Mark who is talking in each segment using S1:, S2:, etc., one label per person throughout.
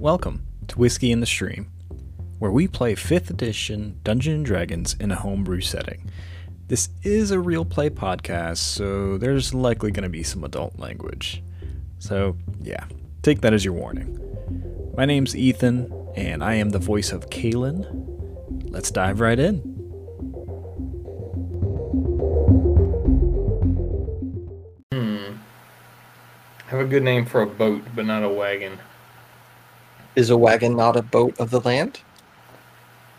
S1: Welcome to Whiskey in the Stream, where we play 5th edition Dungeons Dragons in a homebrew setting. This is a real play podcast, so there's likely going to be some adult language. So, yeah, take that as your warning. My name's Ethan, and I am the voice of Kalen. Let's dive right in. Hmm.
S2: Have a good name for a boat, but not a wagon.
S3: Is a wagon not a boat of the land?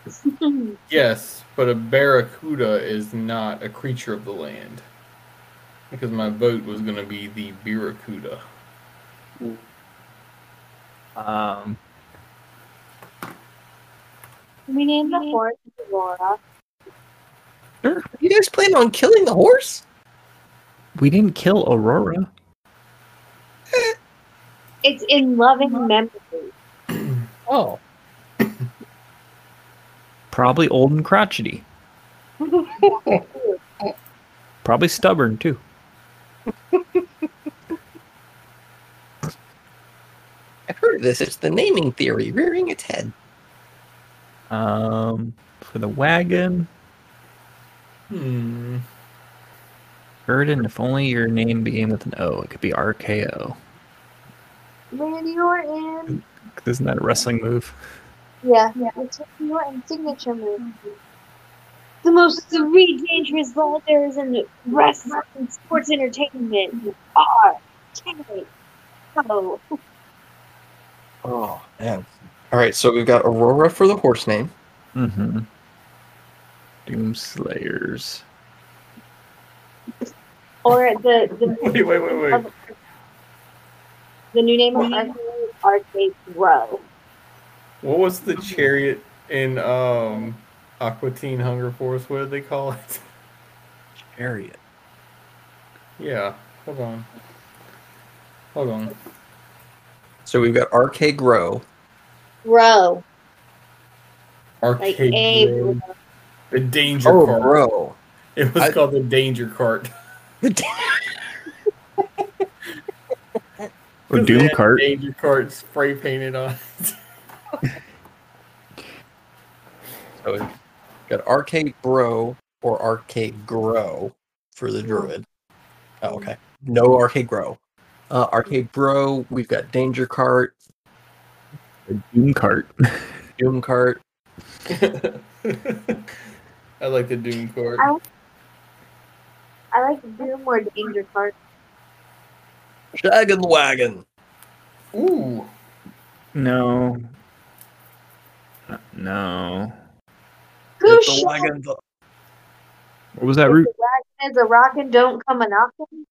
S2: Yes, but a barracuda is not a creature of the land. Because my boat was going to be the barracuda.
S1: Um,
S4: We named the horse Aurora.
S3: Sure. You guys plan on killing the horse?
S1: we didn't kill Aurora.
S4: It's in loving memory.
S3: Oh.
S1: Probably old and crotchety. Probably stubborn, too.
S3: I've heard of this. It's the naming theory rearing its head.
S1: Um, for the wagon,
S2: Hmm.
S1: Gurdon, if only your name began with an O, it could be RKO.
S4: Randy Orton.
S1: Isn't that a wrestling move?
S4: Yeah, yeah. It's Randy Orton's signature move. The most three dangerous letters in wrestling and sports entertainment are K. Oh,
S3: Oh, man. All right, so we've got Aurora for the horse name.
S1: Mm-hmm. Doomslayers.
S4: or the the,
S2: Wait, wait, wait, wait.
S4: the new name of Arcade Arcade Row.
S2: What was the chariot in um, Aqua Teen Hunger Force? What did they call it?
S3: Chariot.
S2: Yeah, hold on. Hold on.
S3: So we've got RK Grow.
S4: Row, like
S2: Arcade
S4: a
S2: Road. The Danger
S3: Oh,
S2: Cart.
S3: bro.
S2: It was
S3: I-
S2: called the Danger Cart.
S1: Or
S2: 'Cause they
S1: Doom
S2: had
S1: Cart.
S2: Danger Cart spray painted on it.
S3: So we've got Arcade Bro or Arcade Grow for the druid. Oh, okay. No Arcade Grow. Uh, RK Bro, we've got Danger Cart,
S1: Doom Cart.
S3: Doom Cart.
S2: I like the Doom Cart.
S4: I- I like the Doom or Danger Cart.
S3: Shaggin' Wagon.
S2: Ooh.
S1: No. No.
S4: Who's
S3: Get the wagon.
S1: What was that root?
S4: Is a rockin' don't come a knockin'.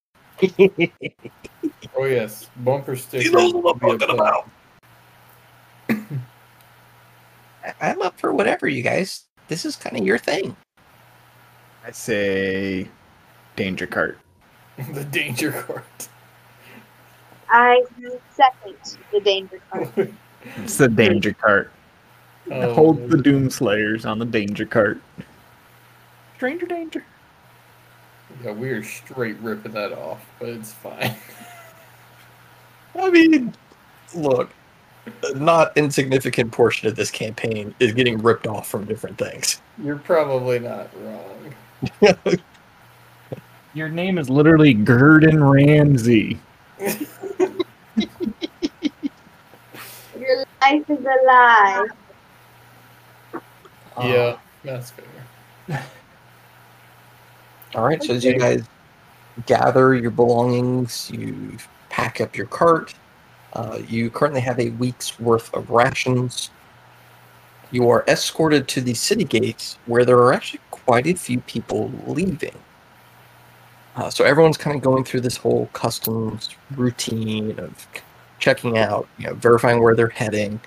S2: Oh yes, bumper sticker.
S3: You know what I'm
S2: would be a
S3: talking about. I'm up for whatever, you guys. This is kind of your thing.
S1: I say Danger Cart.
S2: the Danger Cart.
S4: I second the Danger Cart.
S1: It's the Danger Cart.
S2: Oh,
S1: Hold the Doomslayers on the Danger Cart. Stranger danger.
S2: yeah, we are straight ripping that off, but it's fine.
S3: I mean, look, a not insignificant portion of this campaign is getting ripped off from different things.
S2: You're probably not wrong.
S1: Your name is literally Gurdon Ramsay.
S4: Your life is a lie.
S2: yeah, that's fair.
S3: All right, so as you guys gather your belongings, you pack up your cart. Uh, you currently have a week's worth of rations. You are escorted to the city gates, where there are actually quite a few people leaving. Uh, so everyone's kind of going through this whole customs routine of checking out, you know, verifying where they're heading,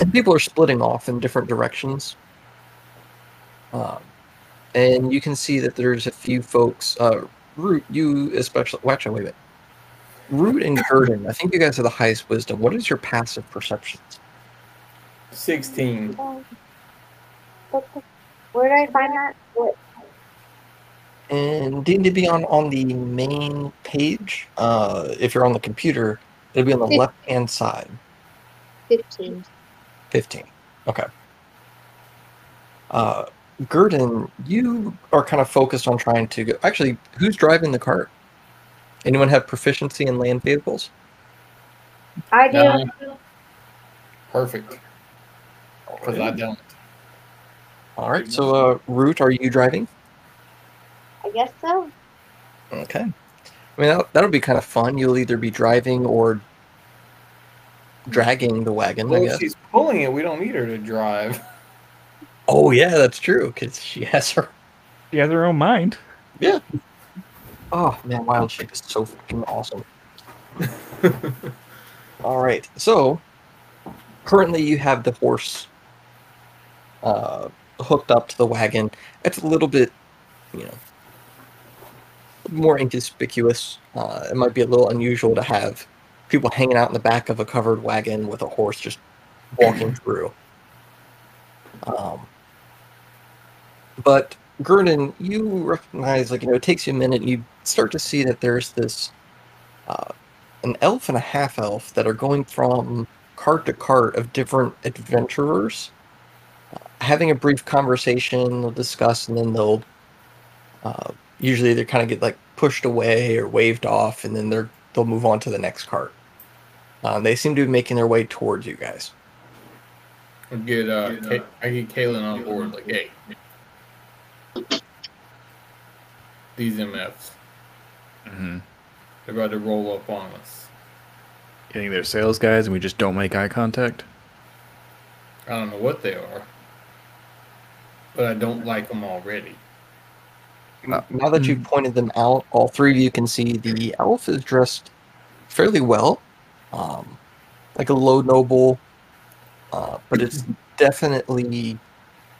S3: and people are splitting off in different directions. Um, and you can see that there's a few folks. Uh, Root, you especially. Well, actually, wait a minute. Root and Gurdon, I think you guys have the highest wisdom. What is your passive perceptions?
S2: Sixteen.
S4: Where did I find that? What?
S3: And D&D Beyond on the main page, uh, if you're on the computer, it'll be on the
S4: Fif-
S3: left-hand side.
S4: Fifteen.
S3: 15. Okay. Uh, Gurdon, you are kind of focused on trying to go. Actually, who's driving the cart? Anyone have proficiency in land vehicles?
S4: I do.
S2: No. Perfect. Because I don't.
S3: All right. So, uh, Root, are you driving?
S4: I guess so.
S3: Okay. I mean, that, that'll be kind of fun. You'll either be driving or dragging the wagon, I guess.
S2: if she's pulling it, we don't need her to drive.
S3: Oh, yeah, that's true, because she has her.
S1: She has her own mind. Yeah.
S3: Oh, man, Wild Shape is so fucking awesome. All right. So, currently you have the horse uh, hooked up to the wagon. It's a little bit, you know, more inconspicuous. Uh, it might be a little unusual to have people hanging out in the back of a covered wagon with a horse just walking through. Um, but Gurdon, you recognize, like, you know, it takes you a minute, and you start to see that there's this, uh, an elf and a half elf that are going from cart to cart of different adventurers, uh, having a brief conversation, they'll discuss, and then they'll, uh, usually they kind of get, like, pushed away or waved off, and then they're, they'll move on to the next cart. Uh, they seem to be making their way towards you guys.
S2: I get uh, Ka- I get Kaylin on board. Like, hey, these MFs,
S1: Mm-hmm.
S2: they're about to roll up on us.
S1: Getting their sales guys and we just don't make eye contact.
S2: I don't know what they are, but I don't like them already.
S3: Now that you've pointed them out, all three of you can see the elf is dressed fairly well, um, like a low noble, uh, but it's definitely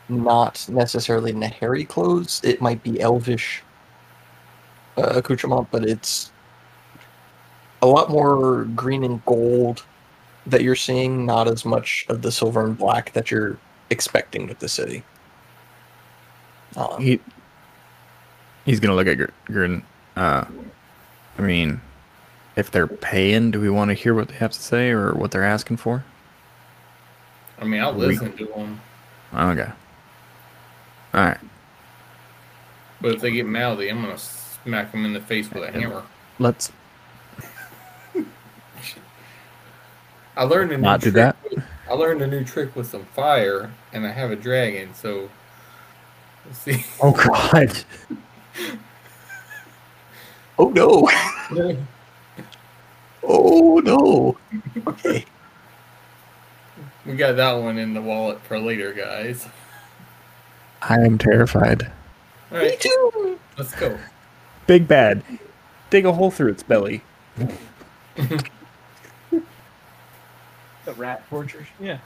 S3: not necessarily Nahari clothes. It might be elvish uh, accoutrement, but it's a lot more green and gold that you're seeing, not as much of the silver and black that you're expecting with the city. Um,
S1: He he's gonna look at Gr- Gurdon. Uh, I mean, if they're paying, do we want to hear what they have to say or what they're asking for?
S2: I mean, I'll
S1: We-
S2: listen to them,
S1: Okay. All right.
S2: but if they get mouthy, I'm gonna smack them in the face with a hammer.
S1: Let's
S2: I learned a new
S1: Not do
S2: trick
S1: that?
S2: With, I learned a new trick with some fire, and I have a dragon. So, let's see.
S1: Oh God.
S3: oh no! Oh no! Okay.
S2: we got that one in the wallet for later, guys.
S1: I am terrified.
S2: All
S3: Me too.
S2: let's go.
S1: Big bad. Dig a hole through its belly.
S5: The rat fortress. Yeah.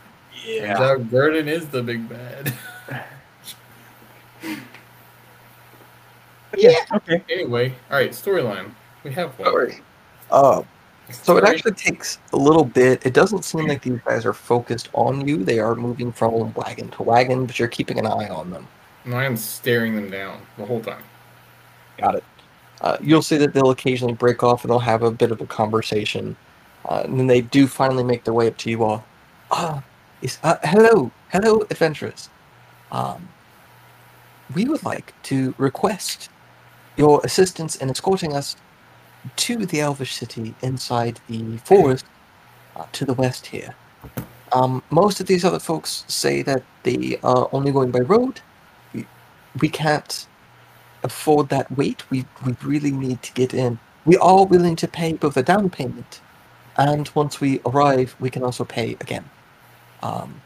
S2: Yeah. out Gurdon is the big bad.
S5: Yeah. Okay.
S2: anyway, all right, storyline. We have one.
S3: All right. Uh, so it actually takes a little bit. It doesn't seem like these guys are focused on you. They are moving from wagon to wagon, but you're keeping an eye on them.
S2: No, I am staring them down the whole time.
S3: Got it. Uh, you'll see that they'll occasionally break off and they'll have a bit of a conversation. Uh, and then they do finally make their way up to you all. Ah, yes, uh, hello, hello, adventurers. Um, we would like to request your assistance in escorting us to the Elvish city inside the forest uh, to the west here. Um, most of these other folks say that they are only going by road. We, we can't afford that wait. We we really need to get in. We are willing to pay both a down payment, and once we arrive, we can also pay again, um,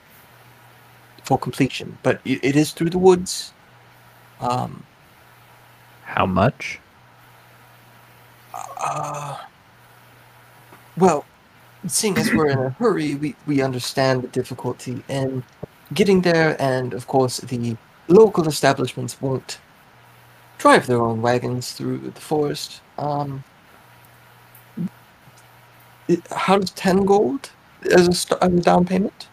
S3: for completion. But it, it is through the woods. Um,
S1: How much?
S3: uh, well, seeing as we're in a hurry, we, we understand the difficulty in getting there, and of course, the local establishments won't drive their own wagons through the forest. Um, how does ten gold as a, st- as a down payment?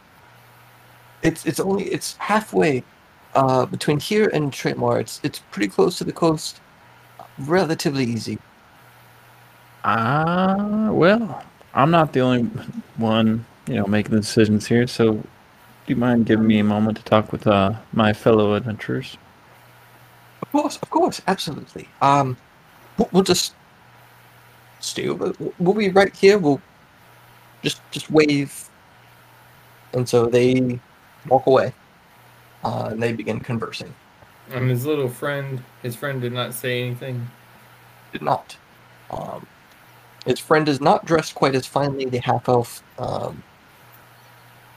S3: It's it's only it's halfway uh, between here and Traitmar. It's it's pretty close to the coast. Relatively easy.
S1: Ah, well, I'm not the only one
S6: you know, making the decisions here. So, do you mind giving me a moment to talk with uh, my fellow adventurers?
S3: Of course, of course, absolutely. Um, we'll, we'll just stay over. We'll be right here. We'll just just wave, and so they walk away, uh, and they begin conversing.
S2: And his little friend, his friend did not say anything.
S3: Did not. Um, his friend is not dressed quite as finely. The half elf, um,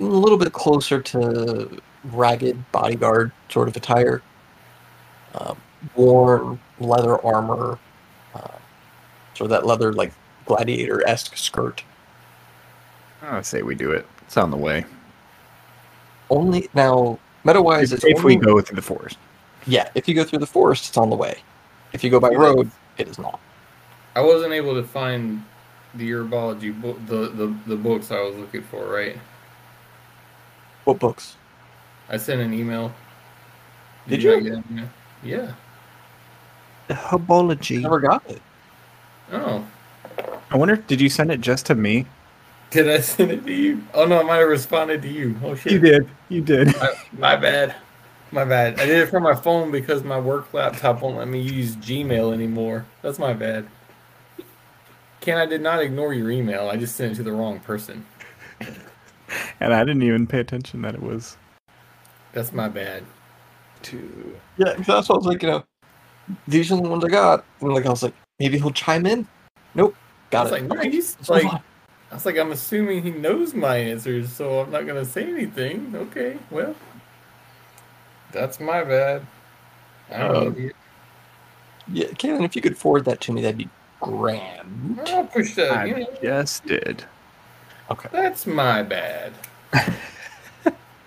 S3: a little bit closer to ragged bodyguard sort of attire. Um, worn leather armor, uh, sort of that leather like gladiator esque skirt.
S1: I say we do it. It's on the way.
S3: Only now, meta wise,
S1: If,
S3: it's
S1: if we go through the forest.
S3: Yeah, if you go through the forest, it's on the way. If you go by road, it is not.
S2: I wasn't able to find the herbology book, the, the the books I was looking for. Right?
S3: What books?
S2: I sent an email.
S3: Did
S2: not
S3: you?
S2: get email? Yeah.
S1: Herbology.
S3: Never got it.
S2: Oh.
S1: I wonder, did you send it just to me?
S2: Did I send it to you? Oh no, I might have responded to you. Oh shit.
S1: You did. You did.
S2: My, my bad. My bad. I did it from my phone because my work laptop won't let me use Gmail anymore. That's my bad. Ken, I did not ignore your email. I just sent it to the wrong person.
S1: And I didn't even pay attention that it was
S2: That's my bad.
S1: to.
S3: Yeah, 'cause that's what I was like, you know, these are the ones I got. And like I was like, maybe he'll chime in. Nope,
S2: I
S3: got
S2: was
S3: it.
S2: like, no, he's like. I was like, I'm assuming he knows my answers, so I'm not gonna say anything. Okay, well, that's my bad. I'm
S3: Uh,
S2: an idiot.
S3: yeah, Kaylin, if you could forward that to me, that'd be grand.
S2: I'll push that.
S1: I
S2: You know,
S1: just did.
S3: Okay.
S2: that's my bad.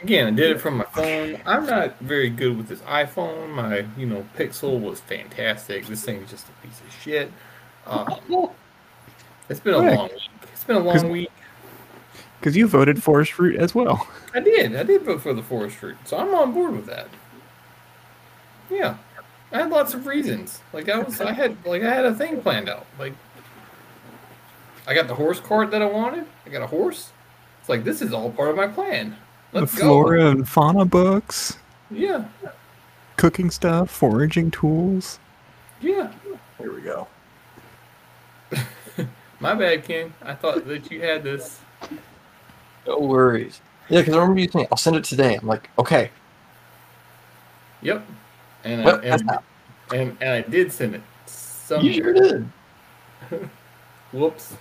S2: Again, I did it from my phone. I'm not very good with this iPhone. My, you know, Pixel was fantastic. This thing is just a piece of shit. Um, it's been a long week. It's been a
S1: 'Cause-
S2: long week.
S1: Because you voted Forest Fruit as well.
S2: I did. I did vote for the forest route, so I'm on board with that. Yeah, I had lots of reasons. Like I was, I had like I had a thing planned out. Like I got the horse cart that I wanted. I got a horse. It's like this is all part of my plan. Let's
S1: the
S2: go.
S1: flora and fauna books,
S2: Yeah,
S1: cooking stuff, foraging tools.
S2: yeah.
S3: Here we go.
S2: My bad, Ken. I thought that you had this.
S3: No worries. Yeah, because I remember you saying, I'll send it today. I'm like, okay.
S2: Yep. And I,
S3: Well, that's
S2: and, and and I did send it. Some
S3: You sure did.
S2: whoops.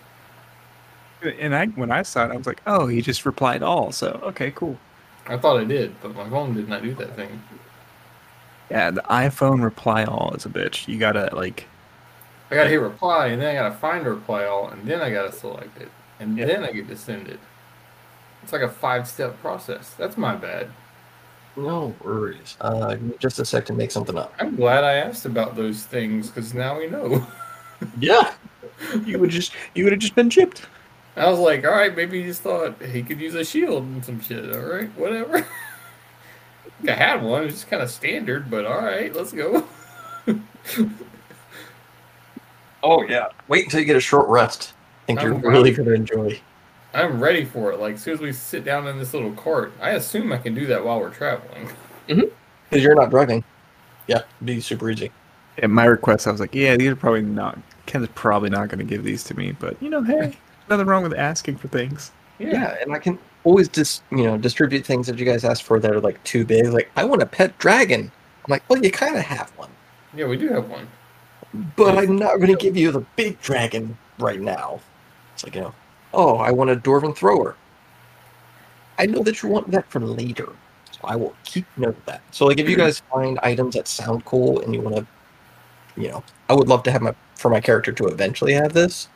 S1: And I, when I saw it, I was like, "Oh, he just replied all." So okay, cool.
S2: I thought I did, but my phone did not do that thing.
S1: Yeah, the iPhone reply all is a bitch. You gotta like,
S2: I gotta hit reply, and then I gotta find a reply all, and then I gotta select it, and
S1: Yeah.
S2: then I get to send it. It's like a five-step process. That's my bad.
S3: No worries. Uh, just a sec to make something up.
S2: I'm glad I asked about those things because now we know.
S3: Yeah.
S1: you would just, you would have just been chipped.
S2: I was like, all right, maybe he just thought he could use a shield and some shit. All right, whatever. I had one. It's just kind of standard, but all right, let's go.
S3: Oh, yeah. Wait until you get a short rest. I think
S2: I'm
S3: you're
S2: glad.
S3: really going to enjoy.
S2: I'm ready for it. Like as soon as we sit down in this little cart, I assume I can do that while we're traveling. Mm-hmm.
S3: Because you're not driving. Yeah, be super easy.
S1: At my request, I was like, "Yeah, these are probably not." Ken's probably not going to give these to me, but you know, hey, nothing wrong with asking for things.
S3: Yeah. and I can always just, you know, distribute things that you guys ask for that are like too big. Like, I want a pet dragon. I'm like, well, you kind of have one.
S2: Yeah, we do have one.
S3: But I'm not going to give you the big dragon right now. It's like, you know, oh, I want a dwarven thrower. I know that you want that for later. So I will keep note of that. So, like, if you hmm. guys find items that sound cool and you want to, you know, I would love to have my, for my character to eventually have this,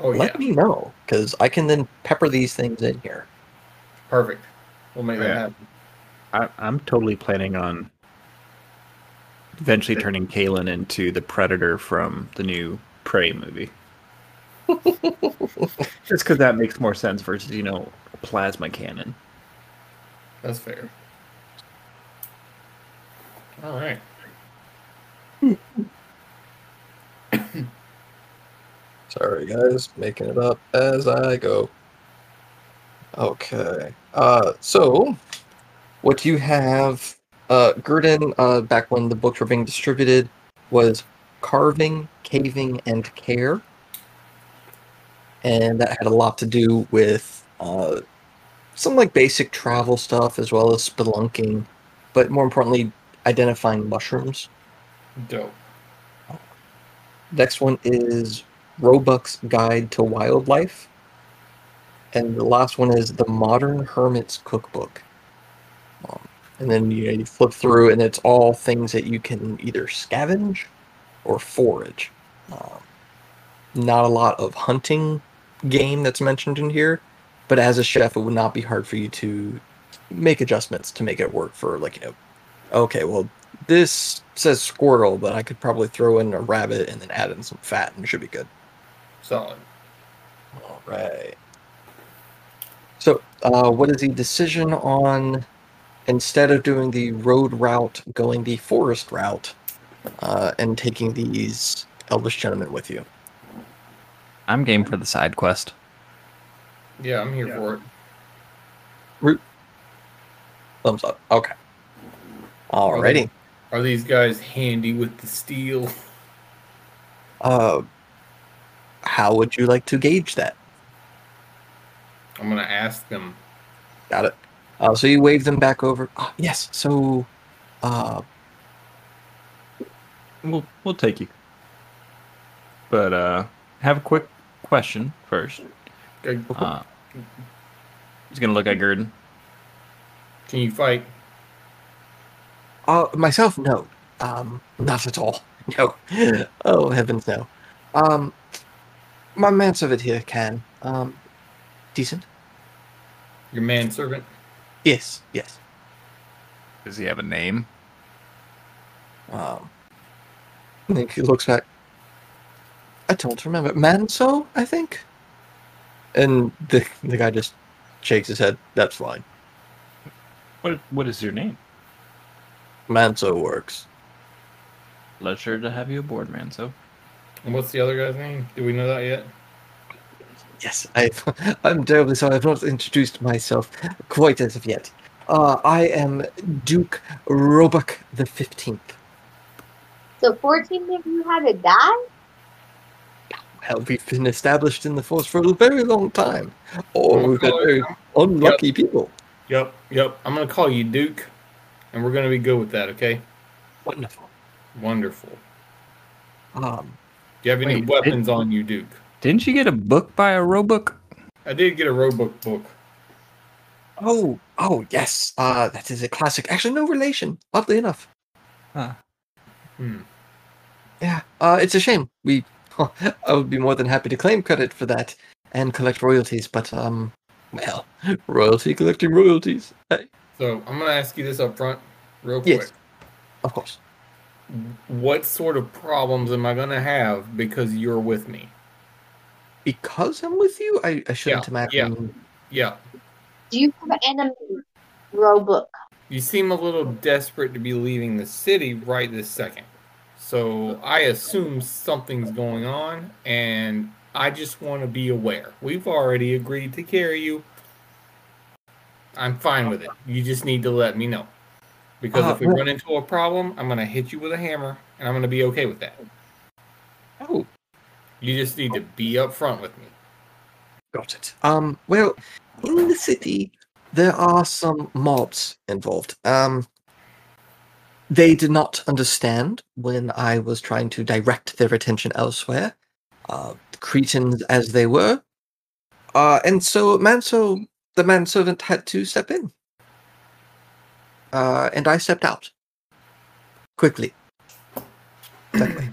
S2: Oh
S3: let
S2: yeah,
S3: me know. Because I can then pepper these things in here.
S2: perfect. We'll make oh, that
S1: Yeah.
S2: happen.
S1: I, I'm totally planning on eventually turning Kalen into the predator from the new Prey movie. Just because that makes more sense versus you know plasma cannon.
S2: That's fair. All right.
S3: Sorry, guys. Making it up as I go. Okay. Uh, so what you have, uh, Gurdon, uh, back when the books were being distributed, was carving, caving, and care, and that had a lot to do with uh, some like basic travel stuff as well as spelunking, but more importantly, identifying mushrooms.
S2: Dope.
S3: Next one is Roebuck's Guide to Wildlife. And the last one is The Modern Hermit's Cookbook. Um, and then you, know, you flip through, and it's all things that you can either scavenge or forage. Um, not a lot of hunting game that's mentioned in here, but as a chef, it would not be hard for you to make adjustments to make it work for, like, you know, okay, well, this says squirrel, but I could probably throw in a rabbit and then add in some fat, and it should be good.
S2: Solid.
S3: All right. So, uh, what is the decision on instead of doing the road route, going the forest route, uh, and taking these elvish gentlemen with you?
S6: I'm game for the side quest.
S2: Yeah, I'm here for it. Root.
S3: Thumbs up. Okay. Alrighty.
S2: Are these guys handy with the steel?
S3: Uh, how would you like to gauge that?
S2: I'm gonna ask them.
S3: Got it. Uh, so you wave them back over. Ah, yes. So, uh,
S1: We'll we'll take you. But uh, have a quick question first.
S2: Okay,
S1: Uh, he's gonna look at Gurdon.
S2: Can you fight?
S3: Uh, myself, no. Um, not at all. No. oh, heavens, no. Um, my manservant here can. Um, decent?
S2: Your manservant?
S3: Yes, yes.
S1: Does he have a name?
S3: Um, I think he looks back. I don't remember. Manso, I think? And the, the guy just shakes his head. That's fine.
S1: What What is your name?
S3: Manso works.
S6: Pleasure to have you aboard, man. So
S2: And what's the other guy's name? Do we know that yet?
S3: Yes, I, I'm terribly sorry. I've not introduced myself quite as of yet. Uh, I am Duke Roebuck the Fifteenth.
S4: So 14 of you had to die?
S3: Well, we've been established in the force for a very long time. Oh, we've been
S2: calling-
S3: very unlucky people.
S2: Yep, yep. I'm gonna call you Duke, and we're gonna be good with that. Okay?
S3: Wonderful.
S2: Wonderful.
S3: Um,
S2: Do you have any
S6: Wait,
S2: weapons on you, Duke?
S6: didn't you get a book by a Roebuck?
S2: I did get a Roebuck book.
S3: oh, oh, yes. Uh, that is a classic. Actually, no relation. Oddly enough.
S6: Huh.
S2: Hmm.
S3: Yeah. Uh, it's a shame. We, I would be more than happy to claim credit for that and collect royalties, but um, well, royalty collecting royalties. Hey,
S2: So I'm gonna ask you this up front, real quick.
S3: Yes.
S2: quick.
S3: of course.
S2: What sort of problems am I gonna have because you're with me?
S3: Because I'm with you, I, I shouldn't
S2: Yeah, yeah.
S3: imagine.
S2: Yeah.
S4: Do you have an enemy Roebuck?
S2: You seem a little desperate to be leaving the city right this second. So I assume something's going on, and I just want to be aware. We've already agreed to carry you. I'm fine with it. You just need to let me know. Because
S3: Uh,
S2: if we
S3: well-
S2: run into a problem, I'm going to hit you with a hammer, and I'm going to be okay with that.
S3: Oh,
S2: You just need to be upfront with me.
S3: got it. Um, well, in the city, there are some mobs involved. Um, they did not understand when I was trying to direct their attention elsewhere. Uh, cretins as they were. Uh, and so Manso, the manservant, had to step in. Uh, and I stepped out. Quickly. Exactly.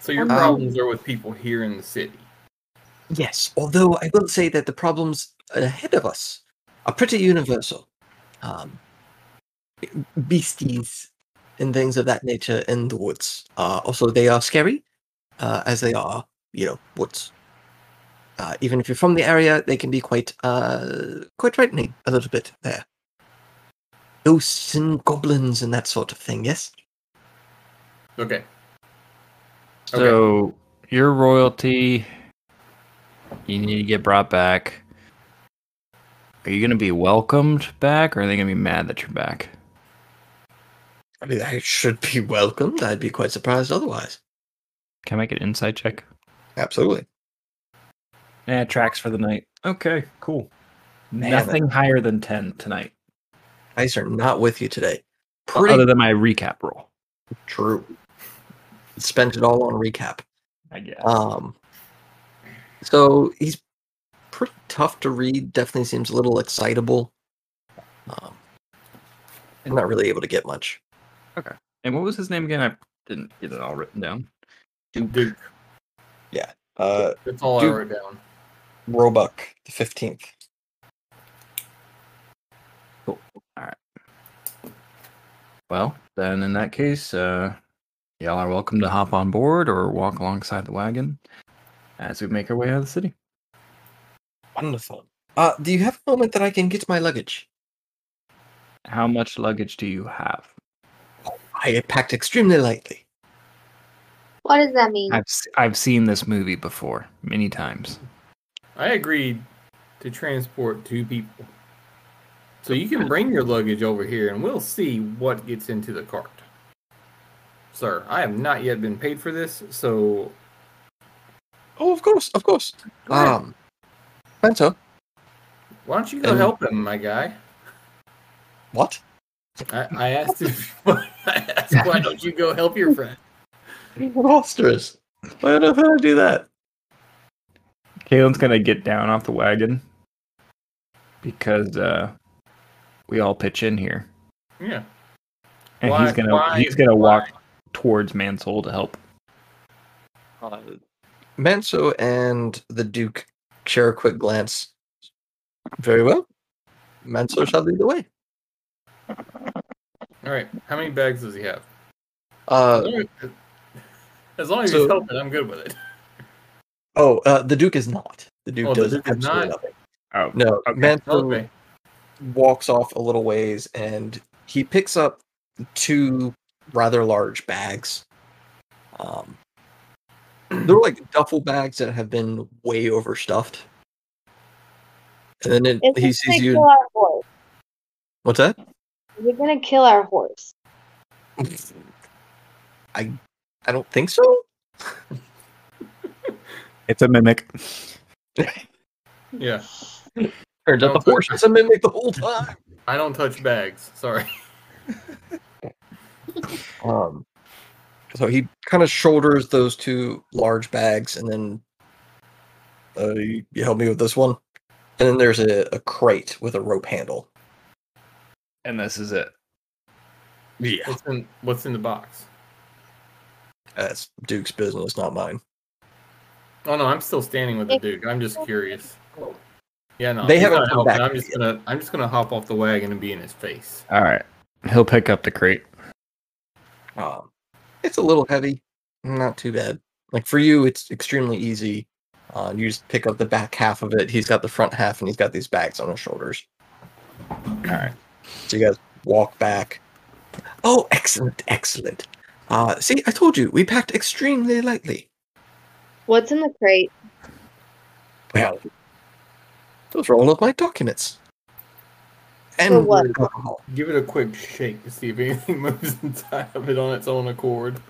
S2: So your
S4: Um,
S2: problems are with people here in the city.
S3: Yes, although I will say that the problems ahead of us are pretty universal. Um, beasties and things of that nature in the woods. Uh, also, they are scary, uh, as they are, you know, woods. Uh, even if you're from the area, they can be quite, uh, quite frightening a little bit there. Ghosts and goblins and that sort of thing. Yes.
S2: Okay.
S6: So your royalty, you need to get brought back.
S1: Are you gonna be welcomed back, or are they gonna be mad that you're back?
S3: I mean, I should be welcomed. I'd be quite surprised otherwise.
S1: Can I make an insight check?
S3: Absolutely.
S1: Yeah, tracks for the night. Okay, cool.
S3: Man,
S1: Nothing higher than ten tonight,
S3: Dice are not with you today. Pretty
S1: other than my recap roll.
S3: true. Spent it all on recap.
S1: I guess.
S3: Um, so he's pretty tough to read. Definitely seems a little excitable. Um, I'm not really able to get much.
S1: And what was his name again? I didn't get it all written down.
S2: Duke.
S3: Uh,
S2: That's all
S3: Duke.
S2: I wrote down.
S3: Roebuck, the fifteenth. Cool. All right.
S1: Well, then in that case, uh, y'all are welcome to hop on board or walk alongside the wagon as we make our way out of the city.
S3: Wonderful. Uh, do you have a moment that I can get my luggage?
S1: How much luggage do you have?
S3: I had packed extremely lightly.
S4: What does that mean?
S1: I've s- I've seen this movie before many times.
S2: I agreed to transport two people. So you can bring your luggage over here and we'll see what gets into the cart. Sir, I have not yet been paid for this, so
S3: Oh, of course, of course.
S2: go ahead.
S3: Um, Bento,
S2: why don't you go
S3: and-
S2: help him, my guy?
S3: what?
S2: I, I asked if I asked why don't you go help your friend?
S3: Monstrous. Why on earth would I do that?
S1: Kalen's gonna get down off the wagon because uh, we all pitch in here,
S2: Yeah.
S1: and
S2: Why-
S1: he's gonna
S2: why-
S1: he's gonna walk towards Mansell to help.
S3: Uh, Manso and the Duke share a quick glance. Very well. Manso shall lead the way.
S2: All right. How many bags does he have?
S3: Uh,
S2: As long as
S3: so-
S2: he's helping, I'm good with it.
S3: oh, uh, the Duke is not. The Duke
S2: Oh, the
S3: does
S2: Duke is
S3: absolutely
S2: not?
S3: nothing.
S1: Oh,
S3: No,
S1: Okay.
S3: Manso
S2: Okay.
S3: walks off a little ways and he picks up two rather large bags. Um, they're like duffel bags that have been way overstuffed. And then it,
S4: Is
S3: he sees you.
S4: kill our horse?
S3: What's that?
S4: Is it gonna kill our horse?
S3: I I don't think so.
S1: it's a mimic.
S2: Yeah.
S3: Turns out the horse is a mimic the whole time.
S2: I don't touch bags. Sorry.
S3: Um, so he kind of shoulders those two large bags, and then uh, you, you help me with this one. And then there's a, a crate with a rope handle.
S1: And this is it.
S3: Yeah,
S2: What's in What's in the box?
S3: that's Duke's business, not mine.
S2: Oh no, I'm still standing with the Duke. I'm just curious. Yeah, no.
S3: They haven't
S2: not
S3: come
S2: helping.
S3: back
S2: I'm just gonna I'm just gonna hop off the wagon and be in his face.
S1: All right, he'll pick up the crate.
S3: Um, it's a little heavy, not too bad. Like for you, it's extremely easy. Uh, you just pick up the back half of it. He's got the front half, and he's got these bags on his shoulders.
S1: All right.
S3: So you guys walk back. Oh, excellent, excellent. Uh, see, I told you we packed extremely lightly.
S4: What's in the crate?
S3: Well, those are all of my documents. And
S4: what?
S3: alcohol.
S2: Give it a quick shake to see if anything moves inside of it on its own accord.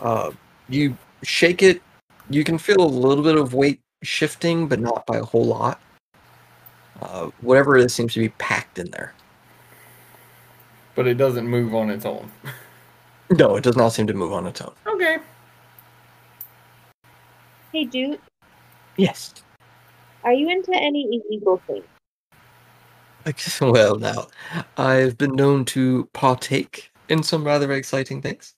S3: Uh, you shake it. You can feel a little bit of weight shifting, but not by a whole lot. Uh, whatever it is seems to be packed in there.
S2: But it doesn't move on its own.
S3: No, it does not seem to move on its own.
S2: Okay.
S4: Hey, dude,
S3: Yes.
S4: are you into any illegal things?
S3: Well, now, I've been known to partake in some rather exciting things.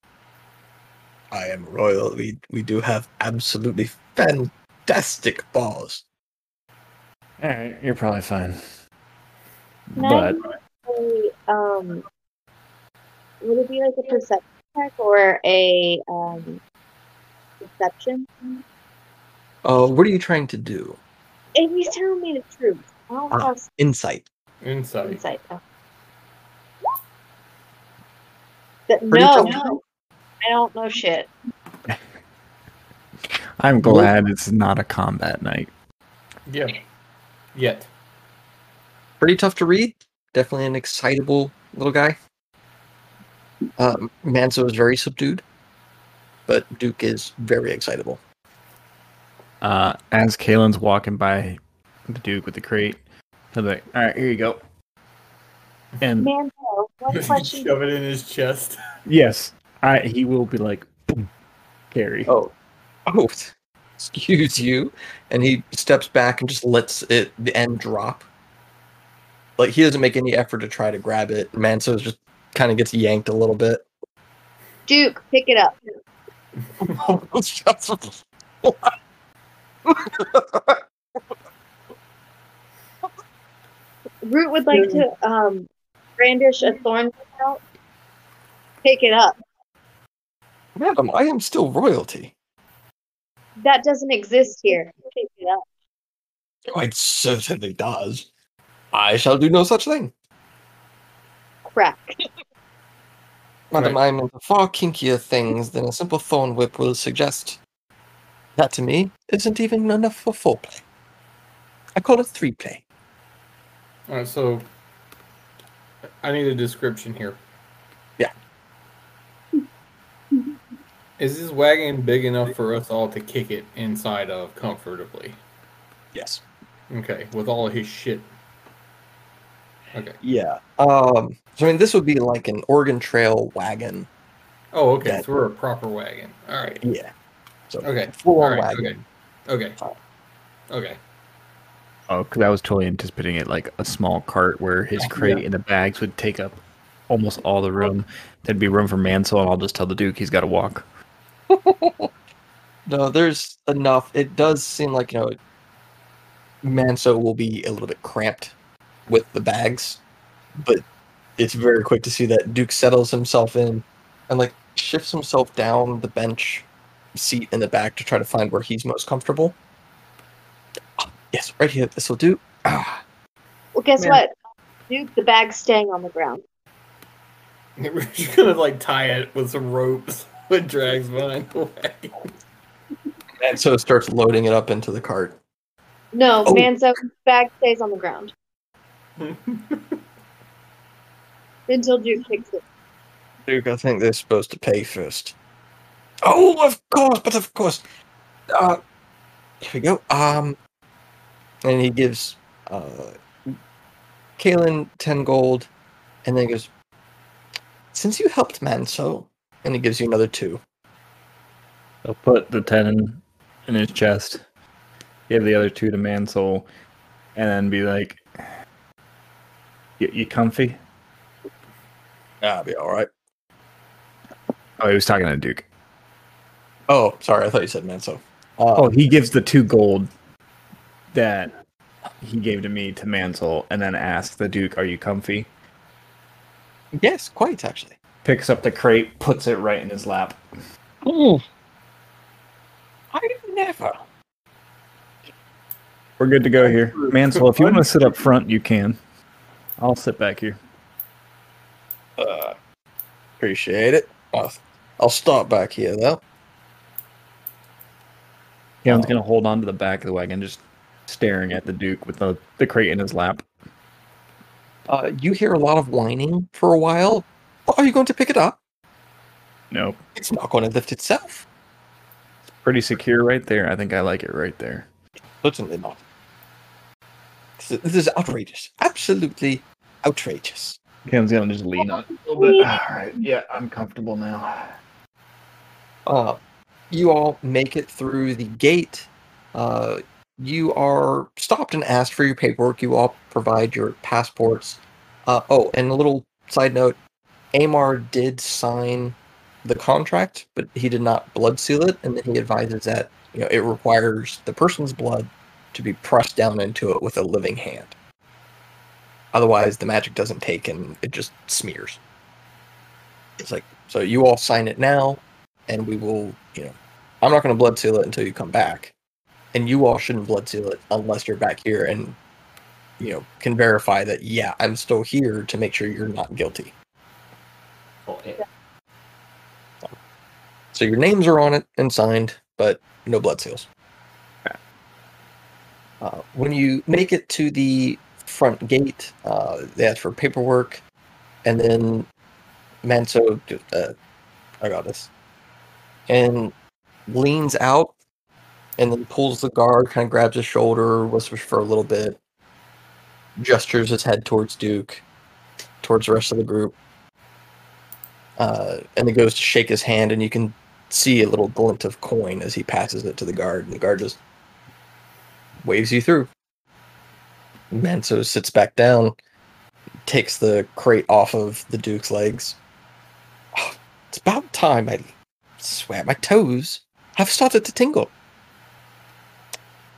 S3: I am royal. We we do have absolutely fantastic bars.
S1: All right, you're probably fine.
S4: Can
S1: But
S4: do a, um, would it be like a perception check or a um, deception?
S3: Uh, what are you trying to do?
S4: If he's telling me the truth, I don't
S3: Ah.
S4: have
S3: Insight.
S2: Insight.
S4: insight. Oh. Th-
S3: Pretty
S4: No, no, I don't know shit.
S1: I'm glad it's not a combat night.
S2: Yeah. Yet.
S3: pretty tough to read. Definitely an excitable little guy. Um, Manso is very subdued, but Duke is very excitable.
S1: Uh, as Kalen's walking by the Duke with the crate, he'll be like, "All right, here you go." And
S4: Manso, one question.
S2: Shove it in his chest.
S1: yes, I he will be like, "Boom, carry."
S3: Oh, oh, excuse you. And he steps back and just lets it the end drop. Like he doesn't make any effort to try to grab it. Manso just kind of gets yanked a little bit.
S4: Duke, pick it up. Root would like to um, brandish a thorn out. Pick it up.
S3: Madam, I am still royalty.
S4: That doesn't exist here. Pick it.
S3: Oh, it certainly does. I shall do no such thing.
S4: Crack.
S3: Madam, I'm into far kinkier things than a simple thorn whip will suggest. That to me isn't even enough for foreplay. I call it three play.
S2: All right, so I need a description here. Is this wagon big enough for us all to kick it inside of comfortably?
S3: Yes.
S2: Okay, with all of his shit. Okay.
S3: Yeah. Um. So I mean, this would be like an Oregon Trail wagon.
S2: Oh, okay.
S3: That-
S2: So we're a proper wagon. All right.
S3: Yeah. So
S2: Okay.
S3: full
S2: right.
S3: wagon.
S2: Okay. Okay. Okay.
S1: Oh, because I was totally anticipating it like a small cart where his crate and the bags would take up almost all the room. There'd be room for Mansell, and I'll just tell the Duke he's got to walk.
S3: No, there's enough. It does seem like you know, Manso will be a little bit cramped with the bags, but it's very quick to see that Duke settles himself in and like shifts himself down the bench seat in the back to try to find where he's most comfortable. Ah, yes, right here. This will do. Ah,
S4: Well, guess
S3: Man.
S4: what? Duke, the bag's staying on the ground.
S2: We're just gonna like tie it with some ropes with drags behind the wagon.
S3: and so it starts loading it up into the cart.
S4: No,
S3: Oh.
S4: Manso, bag stays on the ground until Duke kicks it.
S3: Duke, I think they're supposed to pay first. Oh, of course, but of course. Uh, here we go. Um, and he gives uh, Kalen ten gold, and then he goes, "Since you helped Manso," and he gives you another two.
S1: He'll put the ten in, in his chest, give the other two to Mansell, and then be like, "You, you comfy?"
S3: That'll be all right.
S1: Oh, he was talking to Duke.
S3: Oh, sorry, I thought you said Manso. Uh,
S1: Oh, he gives the two gold that he gave to me to Mansell, and then asks the Duke, "Are you comfy?"
S3: yes, quite actually.
S1: Picks up the crate, puts it right in his lap.
S3: I never.
S1: We're good to go here, Mansell. If you want to sit up front, you can. I'll sit back here.
S3: Uh, appreciate it. I'll, I'll start back here though.
S1: Kevin's gonna hold on to the back of the wagon, just staring at the Duke with the, the crate in his lap.
S3: Uh, you hear a lot of whining for a while. Are you going to pick it up?
S1: Nope.
S3: It's not going to lift itself.
S1: It's pretty secure right there. I think I like it right there.
S3: Certainly not. This is, this is outrageous. Absolutely outrageous.
S1: Kevin's gonna just lean on it a little bit. All right. Yeah, I'm comfortable now.
S3: Uh, you all make it through the gate. Uh, you are stopped and asked for your paperwork. You all provide your passports. Uh, oh, and a little side note Amar did sign the contract, but he did not blood seal it. And then he advises that you know it requires the person's blood to be pressed down into it with a living hand. Otherwise, the magic doesn't take and it just smears. It's like, so you all sign it now, and we will, you know, I'm not going to blood seal it until you come back. And you all shouldn't blood seal it unless you're back here and, you know, can verify that, yeah, I'm still here to make sure you're not guilty. So your names are on it and signed, but no blood seals. Uh, when you make it to the front gate. Uh, they ask for paperwork, and then Manso, uh, I got this, and leans out, and then pulls the guard, kind of grabs his shoulder, whispers for a little bit, gestures his head towards Duke, towards the rest of the group, uh, and then goes to shake his hand, and you can see a little glint of coin as he passes it to the guard, and the guard just waves you through. Manso sits back down, takes the crate off of the Duke's legs. "Oh, it's about time. I swear my toes have started to tingle.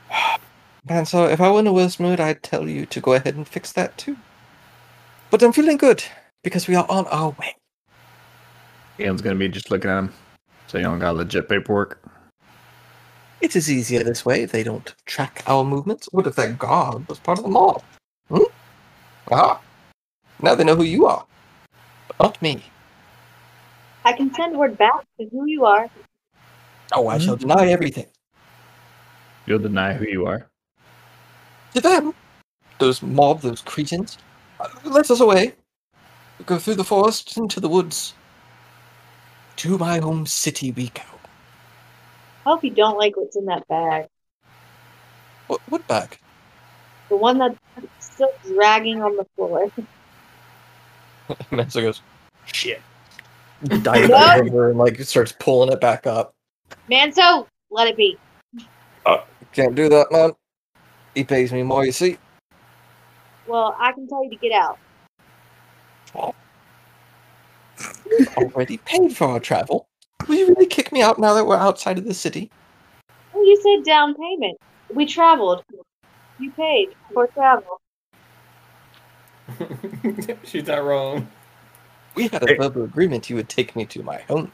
S3: Manso, if I were in a worse mood, I'd tell you to go ahead and fix that too. But I'm feeling good because we are on our way.
S1: Ian's gonna be just looking at him. So you don't got legit paperwork.
S3: It is easier this way they don't track our movements. What if that guard was part of the mob? Hmm? Ah, now they know who you are, but not me.
S4: I can send word back to who you are.
S3: Oh, I shall deny everything.
S1: You'll deny who you are.
S3: To them, those mob, those cretins, uh, let us away. Go through the forest into the woods. To my home city we go.
S4: I hope you don't like what's in that bag.
S3: What, what bag?
S4: The one that's still dragging on the floor.
S3: Manso goes, shit. Dives over and like starts pulling it back up.
S4: Manso, let it be.
S3: Uh, Can't do that, man. He pays me more, you see.
S4: Well, I can tell you to get out.
S3: We've already paid for our travel. Will you really kick me out now that we're outside of the city?
S4: Well, you said down payment. We traveled. You paid for travel.
S2: She's not wrong.
S3: We had a verbal agreement you would take me to my home.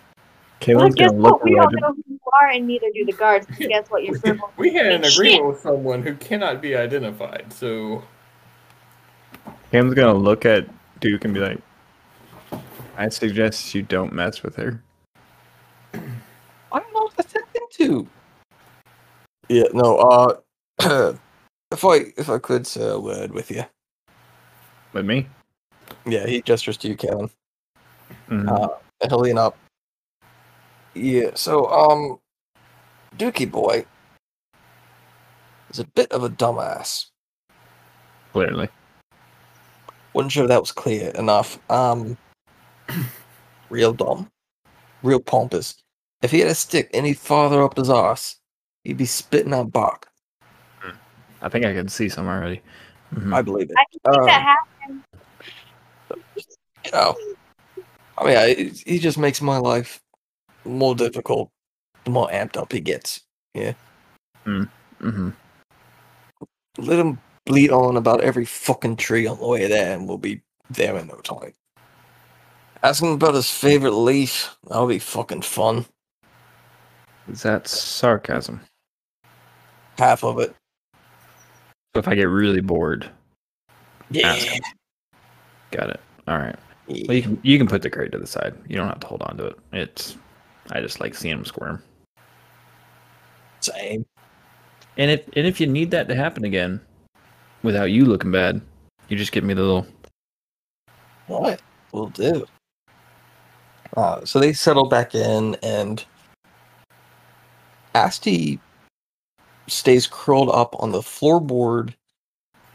S4: Well,
S1: Caitlin's
S4: guess
S1: gonna look
S4: what? We don't
S1: around.
S4: know who you are, and neither do the guards. But guess what? You're verbal.
S2: We had an
S4: Shit.
S2: agreement with someone who cannot be identified, so
S1: Cam's gonna look at Duke and be like, I suggest you don't mess with her.
S3: I don't attempting to. Yeah, no, uh if I if I could say a word with you.
S1: With me?
S3: Yeah, he gestures to you, Kevin.
S1: Mhm.
S3: Uh and he'll lean up. Yeah, so um Dookie boy is a bit of a dumbass.
S1: Clearly.
S3: Wasn't sure that was clear enough. Um real dumb. Real pompous. If he had a stick any farther up his arse, he'd be spitting out bark.
S1: I think I can see some already. Mhm.
S3: I believe it.
S4: I can see
S3: Uh,
S4: that happen.
S3: you know, I mean, I, he just makes my life more difficult the more amped up he gets.
S1: Mhm.
S3: Let him bleat on about every fucking tree on the way there, and we'll be there in no time. Ask him about his favorite leaf. That'll be fucking fun.
S1: Is that sarcasm?
S3: Half of it.
S1: So if I get really bored,
S3: Yeah.
S1: Got it. All right. Well, you can you can put the crate to the side. You don't have to hold on to it. It's I just like seeing him squirm.
S3: Same.
S1: And if and if you need that to happen again, without you looking bad, you just give me the little.
S3: What? Will do. Uh, so they settle back in, and Asti stays curled up on the floorboard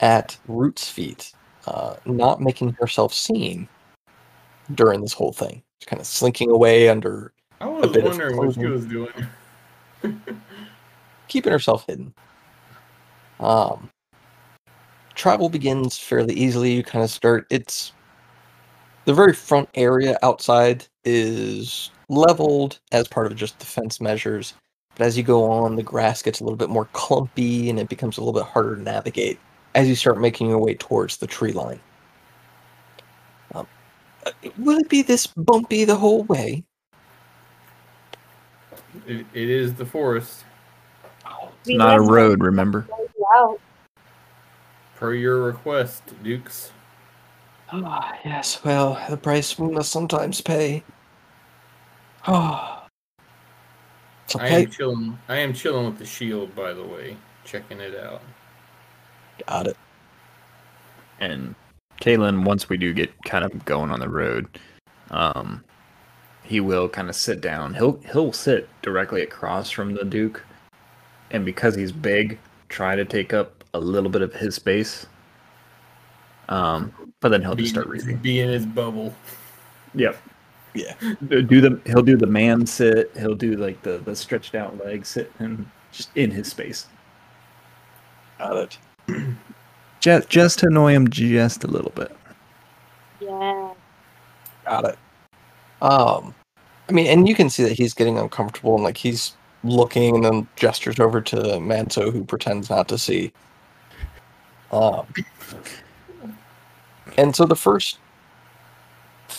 S3: at Root's feet, uh, not making herself seen during this whole thing. Just kind of slinking away under,
S2: I was
S3: bit of
S2: wondering what she was doing.
S3: keeping herself hidden. Um, travel begins fairly easily. You kind of start. It's the very front area outside is leveled as part of just defense measures. But as you go on, the grass gets a little bit more clumpy and it becomes a little bit harder to navigate as you start making your way towards the tree line. Um, uh, will it be this bumpy the whole way?
S2: It, it is the forest,
S1: It's not a road, remember?
S4: Out.
S2: per your request, Dukes.
S3: Ah, yes, well, the price we must sometimes pay. Ah.
S2: I am chilling. I am chilling with the shield, by the way, checking it out.
S3: Got it.
S1: And Kalen, once we do get kind of going on the road, um, he will kind of sit down. He'll he'll sit directly across from the Duke, and because he's big, try to take up a little bit of his space. Um, but then he'll
S2: Be,
S1: just start reading.
S2: be in his bubble.
S1: Yep.
S3: Yeah.
S1: Do the he'll do the man sit. He'll do like the the stretched out leg sit and just in his space.
S3: Got it.
S1: Just just to annoy him just a little bit.
S4: Yeah.
S3: Got it. Um, I mean, and you can see that he's getting uncomfortable and like he's looking and then gestures over to Manso, who pretends not to see. Um, and so the first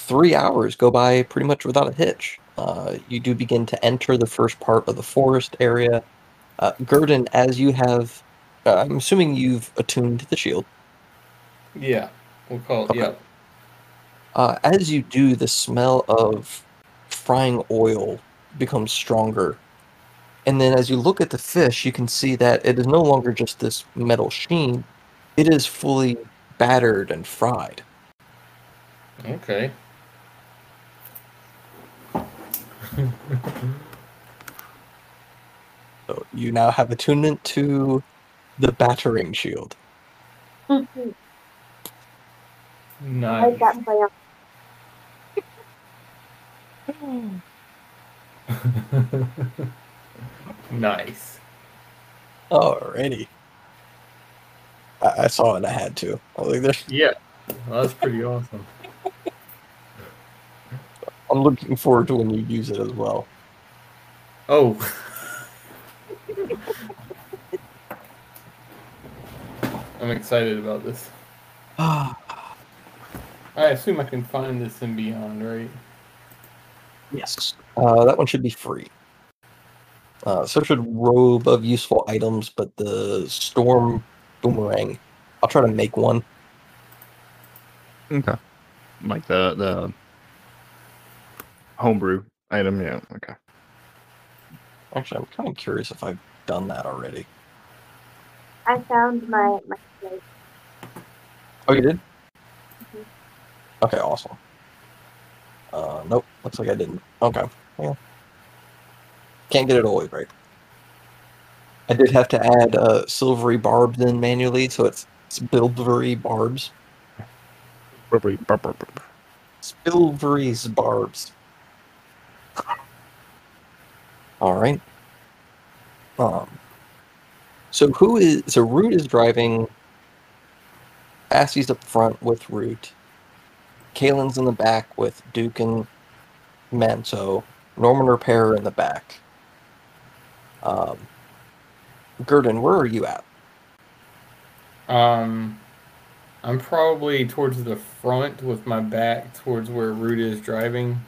S3: three hours go by pretty much without a hitch. Uh, you do begin to enter the first part of the forest area. Uh, Gurdon, as you have, uh, I'm assuming you've attuned to the shield.
S2: Yeah, we'll call it.
S3: Okay.
S2: Yeah.
S3: Uh, as you do, the smell of frying oil becomes stronger. And then as you look at the fish, you can see that it is no longer just this metal sheen, it is fully battered and fried.
S2: Okay.
S3: So you now have attunement to the battering shield. Mm-hmm.
S4: I
S2: Nice.
S4: like that play
S2: nice.
S3: Alrighty. I, I saw it, I had to. I was like, there's,
S2: Yeah, well, that's pretty awesome.
S3: I'm looking forward to when you use it as well.
S2: Oh. I'm excited about this.
S3: Ah,
S2: I assume I can find this in Beyond, right?
S3: yes. Uh, that one should be free. Uh, so should robe of useful items, but the storm boomerang. I'll try to make one.
S1: Okay. Like the the homebrew item, yeah. Okay.
S3: Actually, I'm kind of curious if I've done that already.
S4: I found my my plate.
S3: Oh, you did?
S4: Mhm.
S3: Okay, awesome. Uh, nope, looks like I didn't. Okay, yeah. Can't get it all always right. I did have to add uh, silvery barbs in manually, so it's silvery barbs. Silvery's barbs. All right. Um. So who is so Root is driving. Asti's up front with Root. Kalen's in the back with Duke and Manso. Norman Repair in the back. Um. Gurdon, where are you at?
S2: Um, I'm probably towards the front with my back towards where Root is driving,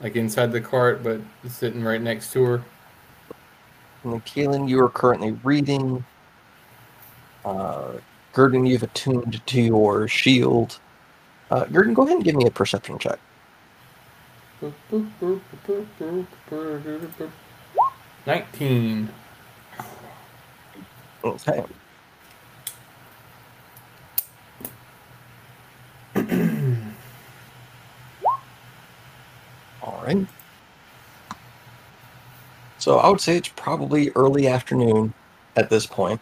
S2: like inside the cart, but sitting right next to her.
S3: And then you are currently reading. Uh, Gurdon, you've attuned to your shield. Uh, Gurdon, go ahead and give me a perception check.
S2: Nineteen.
S3: Okay. Right. So I would say it's probably early afternoon at this point.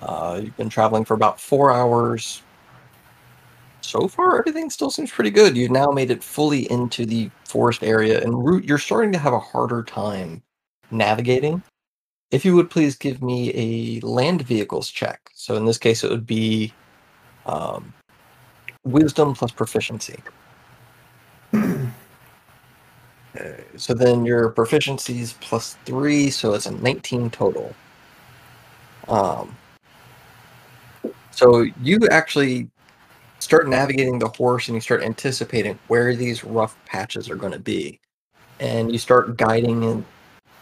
S3: Uh, you've been traveling for about four hours. So far, everything still seems pretty good. You've now made it fully into the forest area, and Root you're starting to have a harder time navigating. If you would please give me a land vehicles check. So in this case, it would be um, wisdom plus proficiency. So then your proficiencies plus three, so it's a 19 total. Um, so you actually start navigating the horse and you start anticipating where these rough patches are going to be. And you start guiding in,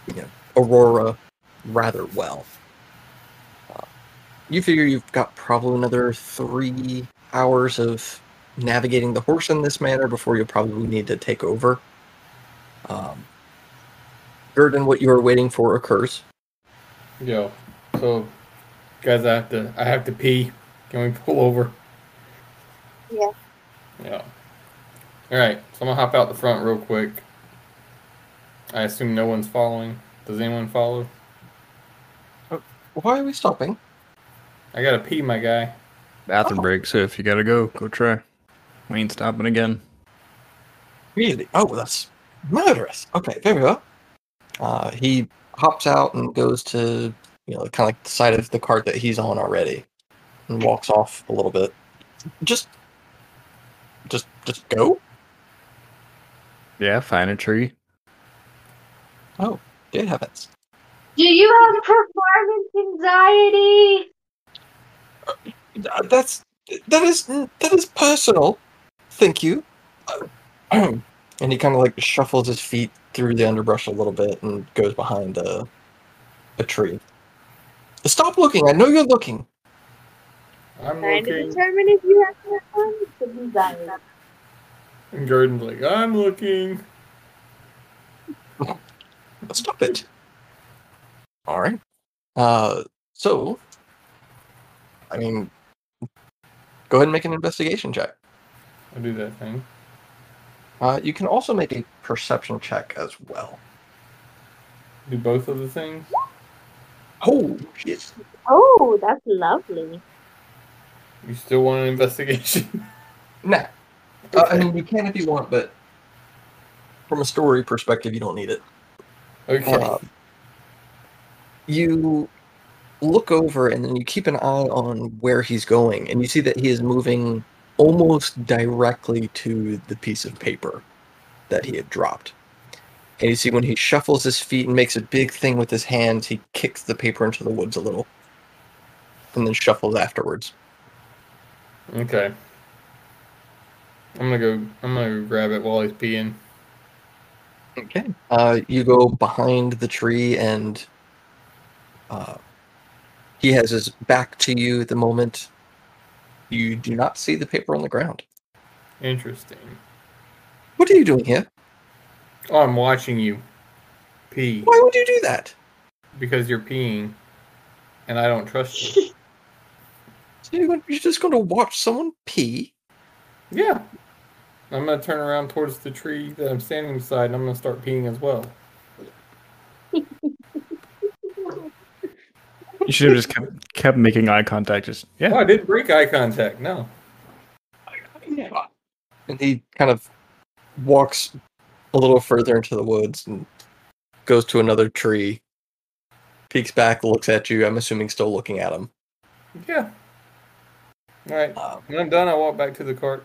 S3: you know, Aurora rather well. Uh, you figure you've got probably another three hours of navigating the horse in this manner before you'll probably need to take over. Um, Gurdon, what you are waiting for occurs.
S2: Yo, so guys, I have to I have to pee. Can we pull over?
S4: Yeah.
S2: Yeah. All right, so I'm gonna hop out the front real quick. I assume no one's following. Does anyone follow?
S3: Why are we stopping?
S2: I gotta pee, my guy.
S1: Bathroom
S3: Oh.
S1: break, so if you gotta go, go try. We ain't stopping again.
S3: Really? Oh, that's murderous. Okay, very well. Uh, he hops out and goes to, you know, kind of like the side of the cart that he's on already, and walks off a little bit. Just, just, just go.
S1: Yeah, find a tree.
S3: Oh, good heavens!
S4: Do you have performance anxiety?
S3: Uh, That's that is that is personal. Thank you. Uh, and he kind of like shuffles his feet through the underbrush a little bit and goes behind a a tree. Stop looking! I know you're looking.
S2: I'm
S4: Trying to determine if you have performance anxiety.
S2: And Gurdon's like, I'm looking.
S3: Stop it. All right. Uh, so, I mean, go ahead and make an investigation check.
S2: I'll do that thing.
S3: Uh, you can also make a perception check as well.
S2: Do both of the things.
S3: Oh shit!
S4: Oh, that's lovely.
S2: You still want an investigation?
S3: Nah. Uh, I mean, you can if you want, but from a story perspective, you don't need it.
S2: okay.
S3: Um, you look over and then you keep an eye on where he's going, and you see that he is moving almost directly to the piece of paper that he had dropped. And you see when he shuffles his feet and makes a big thing with his hands, he kicks the paper into the woods a little, and then shuffles afterwards.
S2: okay. I'm gonna go. I'm gonna go grab it while he's peeing.
S3: Okay. Uh, you go behind the tree, and uh, he has his back to you at the moment. You do not see the paper on the ground.
S2: Interesting.
S3: What are you doing here?
S2: Oh, I'm watching you pee
S3: Why would you do that?
S2: because you're peeing, and I don't trust you.
S3: So you're, going- you're just going to watch someone pee?
S2: yeah. I'm gonna turn around towards the tree that I'm standing beside, and I'm gonna start peeing as well.
S1: You should have just kept kept making eye contact. Just
S2: Oh,
S1: yeah.
S2: I didn't break eye contact. No.
S3: And he kind of walks a little further into the woods and goes to another tree, peeks back, looks at you. I'm assuming still looking at him.
S2: Yeah. All right.
S3: Um,
S2: When I'm done, I walk back to the cart.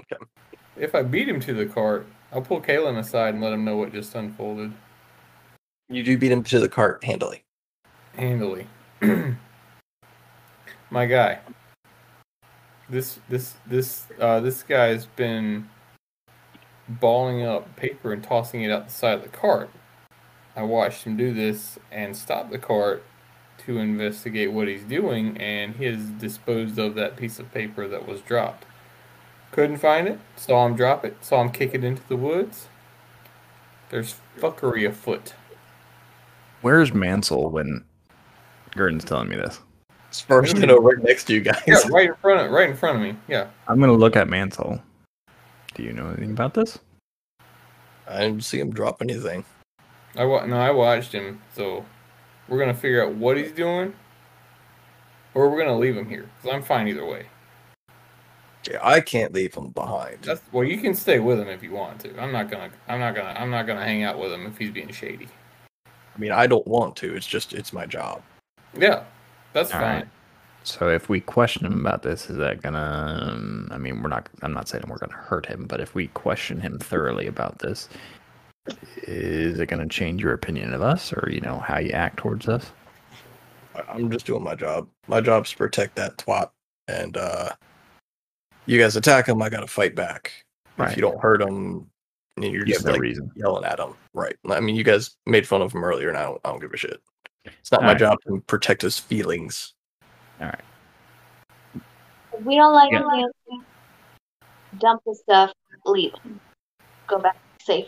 S3: Okay.
S2: If I beat him to the cart, I'll pull Kalen aside and let him know what just unfolded.
S3: you do beat him to the cart handily.
S2: Handily. My guy. This this this uh this guy's been balling up paper and tossing it out the side of the cart. I watched him do this and stop the cart to investigate what he's doing and he has disposed of that piece of paper that was dropped. Couldn't find it, saw him drop it, saw him kick it into the woods. There's fuckery afoot.
S1: Where's Manso when Gurdon's telling me this?
S3: As far as I know, right next to you guys.
S2: Yeah, right in front of right in front of me. Yeah.
S1: I'm gonna look at Manso. Do you know anything about this?
S3: I didn't see him drop anything.
S2: I wa- no, I watched him. So we're gonna figure out what he's doing, or we're gonna leave him here. Cause I'm fine either way.
S3: Yeah, I can't leave him behind.
S2: That's well, you can stay with him if you want to. I'm not gonna. I'm not gonna. I'm not gonna hang out with him if he's being shady.
S3: I mean, I don't want to. It's just, it's my job.
S2: Yeah, that's
S1: All
S2: fine.
S1: right. So if we question him about this, is that gonna? um, I mean, we're not. I'm not saying we're gonna hurt him, but if we question him thoroughly about this, is it gonna change your opinion of us, or you know how you act towards us?
S3: I- I'm just doing my job. My job's to protect that twat. And uh you guys attack him, I gotta fight back. If you don't hurt him, you're
S1: You
S3: just
S1: have no
S3: like
S1: reason.
S3: yelling at him. Right. I mean, you guys made fun of him earlier, and I don't, I don't give a shit. It's not my
S1: Alright.
S3: job to protect his feelings.
S1: All right.
S4: If we don't like
S1: Yeah.
S4: him, dump the stuff, leave. Go back safe.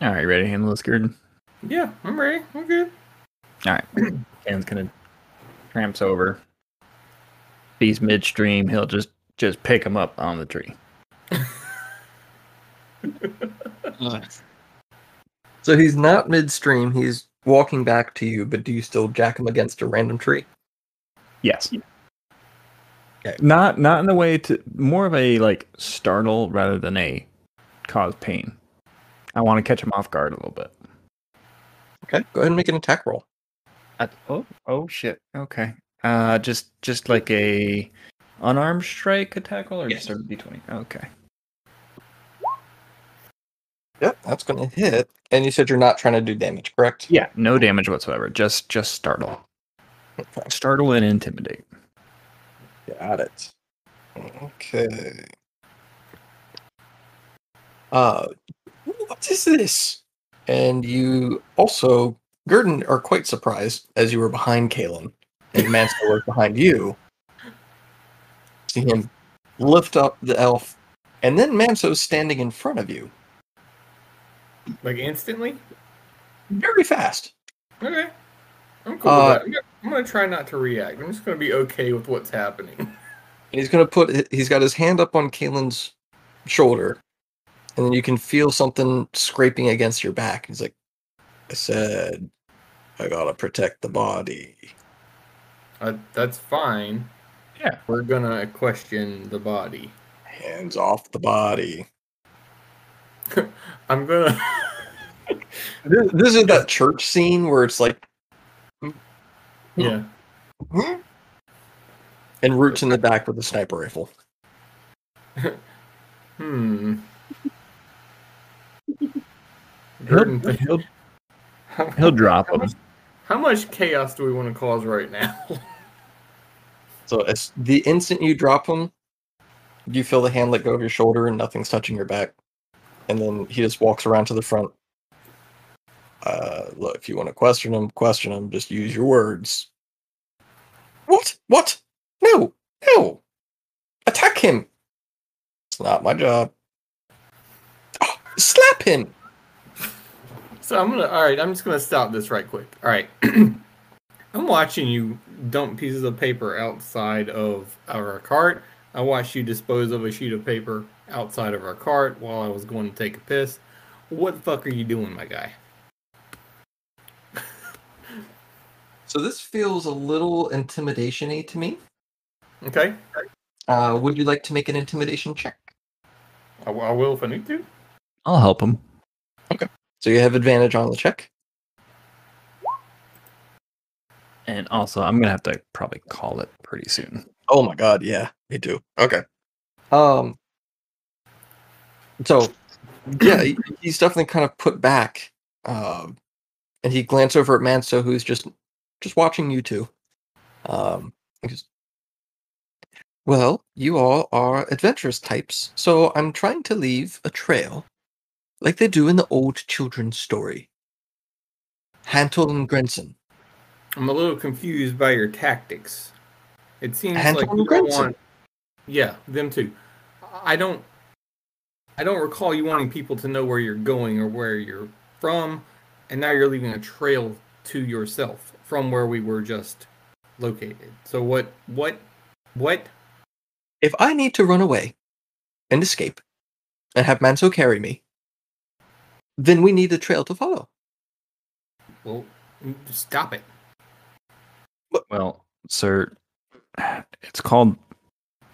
S1: All right. Ready to handle this, Gurdon?
S2: Yeah, I'm ready. I'm good.
S1: All right. Dan's gonna tramps over. He's midstream. He'll just just pick him up on the tree.
S3: So he's not midstream. He's walking back to you, but do you still jack him against a random tree?
S1: Yes.
S3: Okay.
S1: Not not in the way to more of a like startle rather than a cause pain. I want to catch him off guard a little bit.
S3: Okay, go ahead and make an attack roll.
S1: Uh, oh oh shit. Okay. Uh, just just like a unarmed strike attack roll or
S3: Yes.
S1: just a d twenty. Okay.
S3: Yep, that's going to hit. And you said you're not trying to do damage, correct?
S1: Yeah, no damage whatsoever. Just just startle.
S3: Okay.
S1: Startle and intimidate.
S3: Got it. Okay. Uh, what is this? And you also, Gurdon, are quite surprised as you were behind Kalen and Manso was behind you. See him lift up the elf, and then Manso's standing in front of you
S2: Like instantly?
S3: very fast.
S2: Okay. I'm cool
S3: Uh,
S2: with that. I'm gonna, I'm gonna try not to react. I'm just gonna be okay with what's happening.
S3: And he's gonna put he's got his hand up on Kalen's shoulder, and then you can feel something scraping against your back. He's like, I said, I gotta protect the body.
S2: Uh, that's fine.
S1: Yeah.
S2: We're gonna question the body.
S3: Hands off the body.
S2: I'm gonna.
S3: This, this is that church scene where it's like,
S2: yeah.
S3: and Root's in the back with a sniper rifle.
S2: Hmm. Gurdon,
S1: He'll, he'll,
S2: how,
S1: he'll drop
S2: how
S1: him.
S2: much, how much chaos do we want to cause right now?
S3: So as the instant you drop him, you feel the hand let go of your shoulder and nothing's touching your back. And then he just walks around to the front. Uh, look, if you want to question him, question him. Just use your words. What? What? No! No! Attack him! It's not my job. Oh, slap him!
S2: So I'm gonna. All right, I'm just gonna stop this right quick. All right, I'm watching you dump pieces of paper outside of our cart. I watched you dispose of a sheet of paper outside of our cart while I was going to take a piss. What the fuck are you doing, my guy?
S3: So this feels a little intimidation-y to me.
S2: Okay,
S3: Uh, would you like to make an intimidation check?
S2: I, I will if I need to.
S1: I'll help him. Okay.
S3: So you have advantage on the check.
S1: And also, I'm gonna have to probably call it pretty soon.
S3: Oh my god, yeah, me too. Okay. Um so yeah, he's definitely kind of put back. Um and he glanced over at Manso who's just just watching you two. Um goes, Well, you all are adventurous types, so I'm trying to leave a trail. Like they do in the old children's story. Hantel and Grenson.
S2: I'm a little confused by your tactics. It seems
S3: Hantel
S2: like
S3: and
S2: you want. Yeah, them too. I don't. I don't recall you wanting people to know where you're going or where you're from, and now you're leaving a trail to yourself from where we were just located. So what? What? What?
S3: If I need to run away and escape and have Manso carry me, then we need a trail to follow.
S2: Well, stop it.
S1: Well, sir, it's called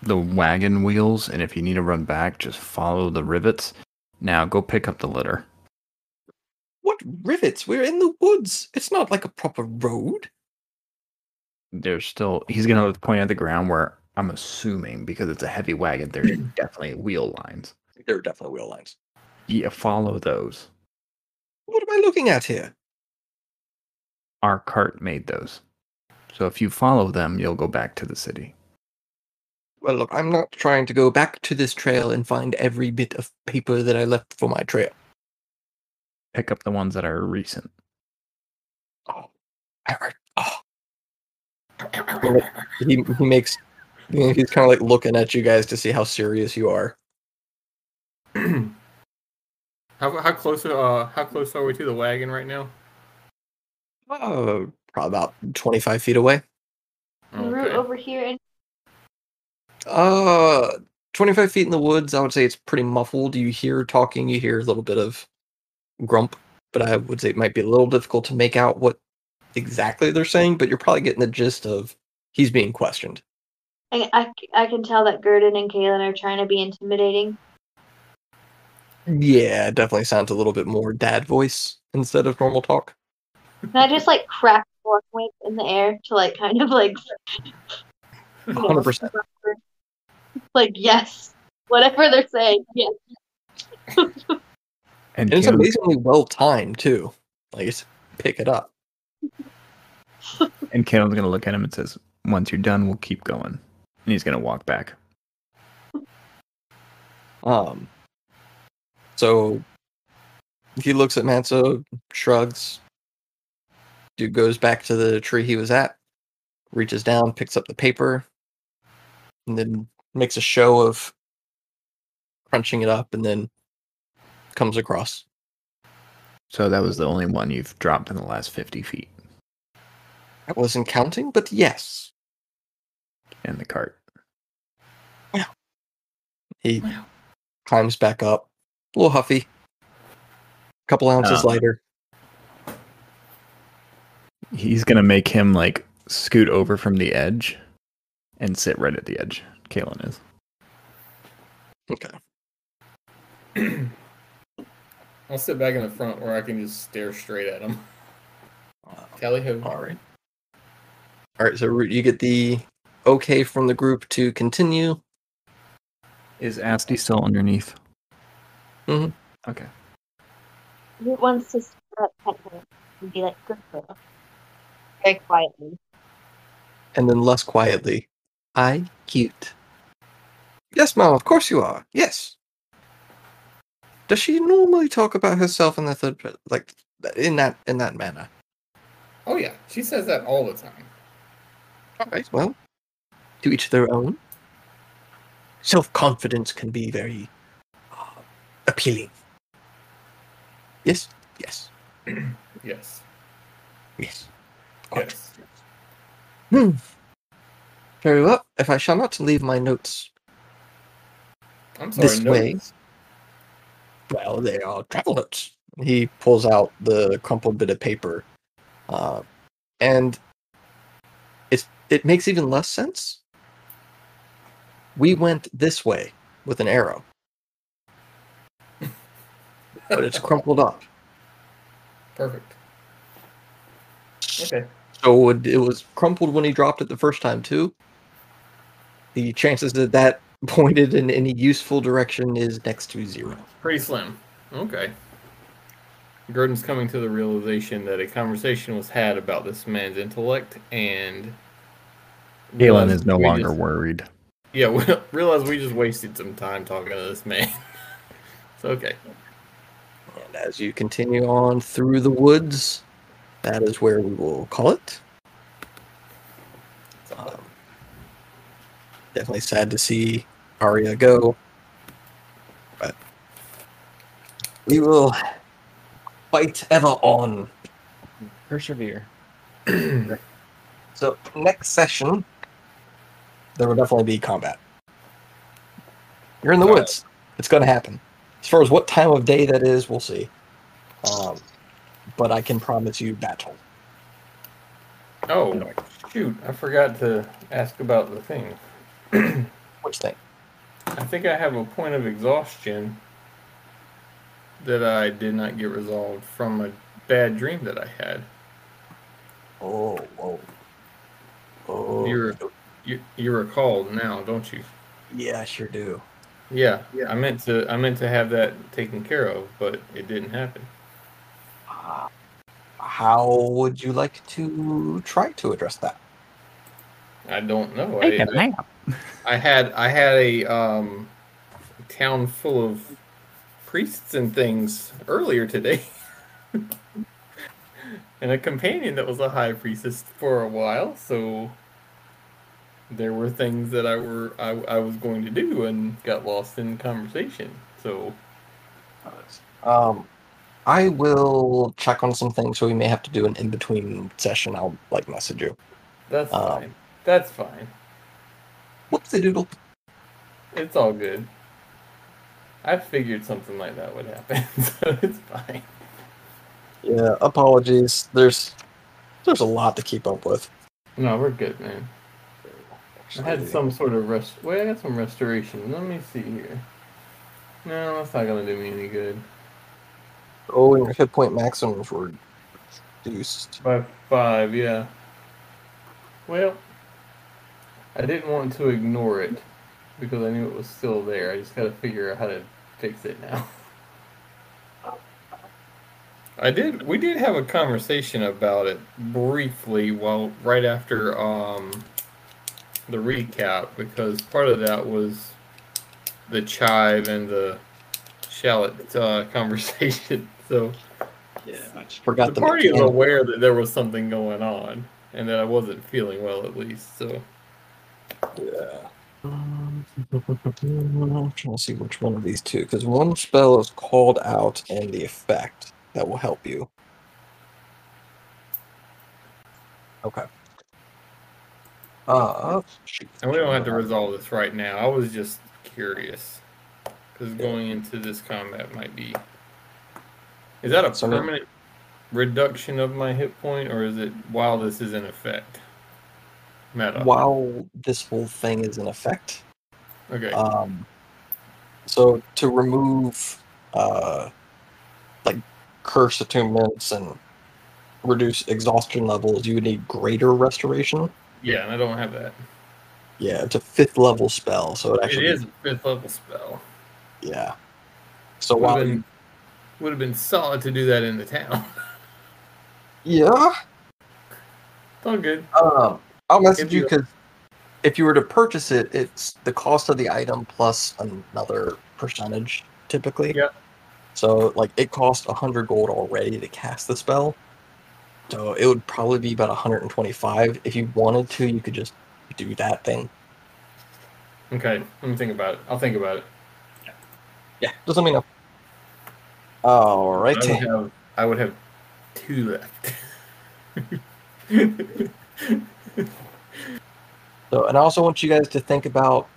S1: the wagon wheels, and if you need to run back, just follow the rivets. Now go pick up the litter.
S3: What rivets? We're in the woods. It's not like a proper road.
S1: There's still he's gonna point at the ground where I'm assuming because it's a heavy wagon, there's definitely wheel lines.
S3: There are definitely wheel lines.
S1: Yeah, follow those.
S3: What am I looking at here?
S1: Our cart made those. So if you follow them, you'll go back to the city.
S3: Well, look, I'm not trying to go back to this trail and find every bit of paper that I left for my trail.
S1: Pick up the ones that are recent.
S3: Oh, I- I- oh. He, he makes. He's kind of like looking at you guys to see how serious you are.
S2: how how close? Uh, how close are we to the wagon right now?
S3: Oh, probably about 25 feet away.
S4: Root over here and
S3: Uh, 25 feet in the woods, I would say it's pretty muffled. You hear talking, you hear a little bit of grump, but I would say it might be a little difficult to make out what exactly they're saying, but you're probably getting the gist of he's being questioned.
S4: I, I, I can tell that Gurdon and Kalen are trying to be intimidating.
S3: Yeah, it definitely sounds a little bit more dad voice instead of normal talk.
S4: Can I just like crack fork whip in the air to like kind of like
S3: 100%.
S4: like yes, whatever they're saying, yes.
S1: And
S3: And it's
S1: Caleb,
S3: amazingly well timed too. Like it's pick it up.
S1: and Caleb's gonna look at him and says, "Once you're done, we'll keep going." And he's gonna walk back.
S3: Um so he looks at Manso, shrugs. Dude goes back to the tree he was at, reaches down, picks up the paper, and then makes a show of crunching it up and then comes across.
S1: So that was the only one you've dropped in the last 50 feet
S3: I wasn't counting, but yes.
S1: in the cart. Yeah.
S3: He climbs back up, a little huffy, a couple ounces
S1: Oh.
S3: lighter.
S1: He's gonna make him like scoot over from the edge and sit right at the edge. Kalen is.
S3: Okay.
S2: I'll sit back in the front where I can just stare straight at him. Tally ho.
S3: All right. All right. So Root, you get the okay from the group to continue.
S1: Is Asti still underneath?
S3: Mhm.
S1: Okay.
S4: Who wants to step up pet her and be like, good girl? Very quietly.
S3: and then less quietly, I cute. Yes, mom, of course you are. Yes. Does she normally talk about herself in the third, per- like in that in that manner?
S2: Oh yeah, she says that all the time.
S3: All right. Well, to each their own. Self confidence can be very uh, appealing. Yes. Yes.
S2: Yes.
S3: Yes.
S2: Yes.
S3: Hmm. Very well. If I shall not leave my notes
S2: I'm sorry.
S3: this
S2: no-
S3: way. Well, they are travel notes. He pulls out the crumpled bit of paper, uh, and it it makes even less sense. We went this way with an arrow, but it's crumpled up.
S2: Perfect. Okay.
S3: So it was crumpled when he dropped it the first time too. The chances that that pointed in any useful direction is next to zero.
S2: Pretty slim. Okay. Gurdon's coming to the realization that a conversation was had about this man's intellect and
S1: Kalen
S2: realized
S1: is no longer
S2: just-
S1: worried.
S2: yeah, we realized we just wasted some time talking to this man. it's okay.
S3: And as you continue on through the woods, that is where we will call it.
S2: It's all
S3: Um, definitely sad to see Arya go, but we will fight ever on.
S5: Persevere.
S3: So next session, there will definitely be combat. You're in the
S2: Alright.
S3: woods. It's going to happen. As far as what time of day that is, we'll see. Um, but I can promise you battle.
S2: Oh, shoot. I forgot to ask about the thing.
S3: Which thing?
S2: I think I have a point of exhaustion that I did not get resolved from a bad dream that I had.
S3: Oh, whoa. Oh,
S2: You're- You, you recall now, don't you?
S3: yeah, I sure do.
S2: Yeah, I meant to. I meant to have that taken care of, but it didn't happen.
S3: Uh, how would you like to try to address that?
S2: I don't know.
S1: Take
S2: I,
S1: a nap.
S2: I had I had a um, town full of priests and things earlier today, and a companion that was a high priestess for a while. So there were things that I were I, I was going to do and got lost in conversation. So
S3: Um, I will check on some things, so we may have to do an in between session. I'll like message you.
S2: that's
S3: Um,
S2: fine. That's fine.
S3: Whoopsie doodle.
S2: It's all good. I figured something like that would happen, so it's fine.
S3: Yeah, apologies. There's there's a lot to keep up with.
S2: No, we're good, man. I had some sort of rest. Wait, I got some restoration. Let me see here. No, that's not gonna do me any good.
S3: Oh, and your hit point maximums were reduced.
S2: By five, yeah. Well, I didn't want to ignore it because I knew it was still there. I just gotta figure out how to fix it now. I did. We did have a conversation about it briefly, while right after um, the recap, because part of that was the chive and the shallot uh, conversation. So
S3: Yeah, I just forgot
S2: the
S3: the
S2: party is
S3: mechanic.
S2: aware that there was something going on, and that I wasn't feeling well, at least. So
S3: Yeah. Um, I'm trying to see which one of these two, because one spell is called out and the effect that will help you. Okay. Uh.
S2: And we don't have to resolve this right now. I was just curious. Because going into this combat might be. Is that a permanent reduction of my hit point, or is it while this is in effect? Meta.
S3: While this whole thing is in effect,
S2: Okay.
S3: um, so to remove, uh, like curse attunements and reduce exhaustion levels, you would need greater restoration.
S2: yeah, and I don't have that.
S3: Yeah, it's a fifth level spell, so it
S2: It
S3: actually
S2: is a fifth level spell.
S3: Yeah. So
S2: Would
S3: while
S2: have
S3: you,
S2: been, would have been solid to do that in the town.
S3: yeah,
S2: it's all good.
S3: um, I'll message you because if you were to purchase it, it's the cost of the item plus another percentage typically.
S2: Yep.
S3: So like it costs hundred gold already to cast the spell. So it would probably be about 125. If you wanted to, you could just do that thing.
S2: Okay, let me think about it. I'll think about it.
S3: Yeah, just let me know. All right.
S2: I would have, I would have two left.
S3: So, and I also want you guys to think about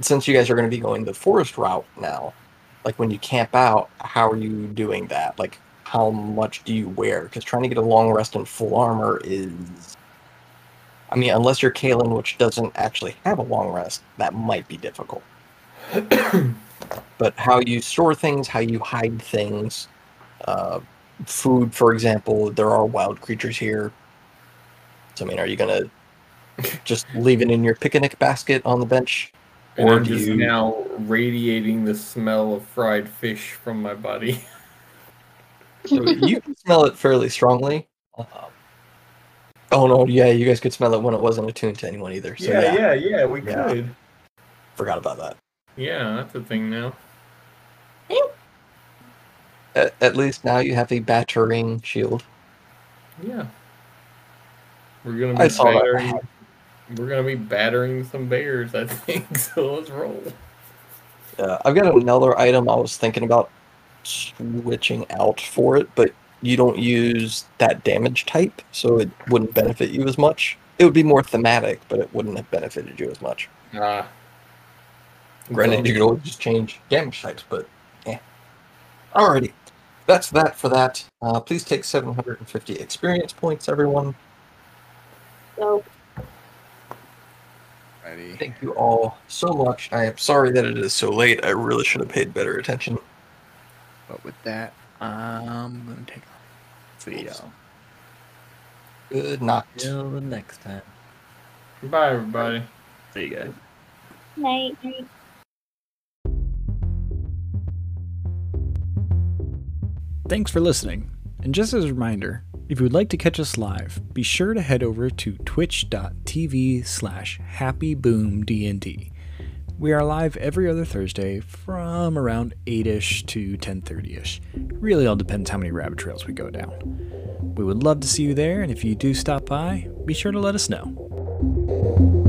S3: since you guys are going to be going the forest route now, like when you camp out, how are you doing that? Like, how much do you wear? Because trying to get a long rest in full armor is. I mean, unless you're Kalen, which doesn't actually have a long rest, that might be difficult. but how you store things, how you hide things, uh, food, for example, there are wild creatures here. So, I mean, are you going to just leave it in your picnic basket on the bench?
S2: and
S3: Or
S2: I'm just
S3: you-
S2: now radiating the smell of fried fish from my body.
S3: So you can smell it fairly strongly. Um, oh no, yeah, you guys could smell it when it wasn't attuned to anyone either. So yeah,
S2: yeah, yeah, we
S3: Yeah.
S2: could.
S3: forgot about that.
S2: Yeah, that's a thing now.
S3: At, at least now you have a battering shield.
S2: Yeah. We're gonna be battering. We're gonna be battering some bears, I think. So let's roll.
S3: Uh, I've got another item I was thinking about switching out for it, but you don't use that damage type, so it wouldn't benefit you as much. It would be more thematic, but it wouldn't have benefited you as much.
S2: Ah.
S3: Granted, you could always just change damage types, but yeah. Alrighty. That's that for that. Uh, please take 750 experience points, everyone.
S4: So,
S1: Ready.
S3: Thank you all so much. I am sorry that it is so late. I really should have paid better attention.
S1: But with that, I'm gonna take off. See y'all.
S3: Good night.
S6: Till the next time.
S2: Bye, everybody.
S6: See you guys.
S4: night.
S1: Thanks for listening. And just as a reminder, if you would like to catch us live, be sure to head over to twitch.tv slash happyboomdnd. We are live every other Thursday from around 8ish to 10.30ish. Really all depends how many rabbit trails we go down. We would love to see you there, and if you do stop by, be sure to let us know.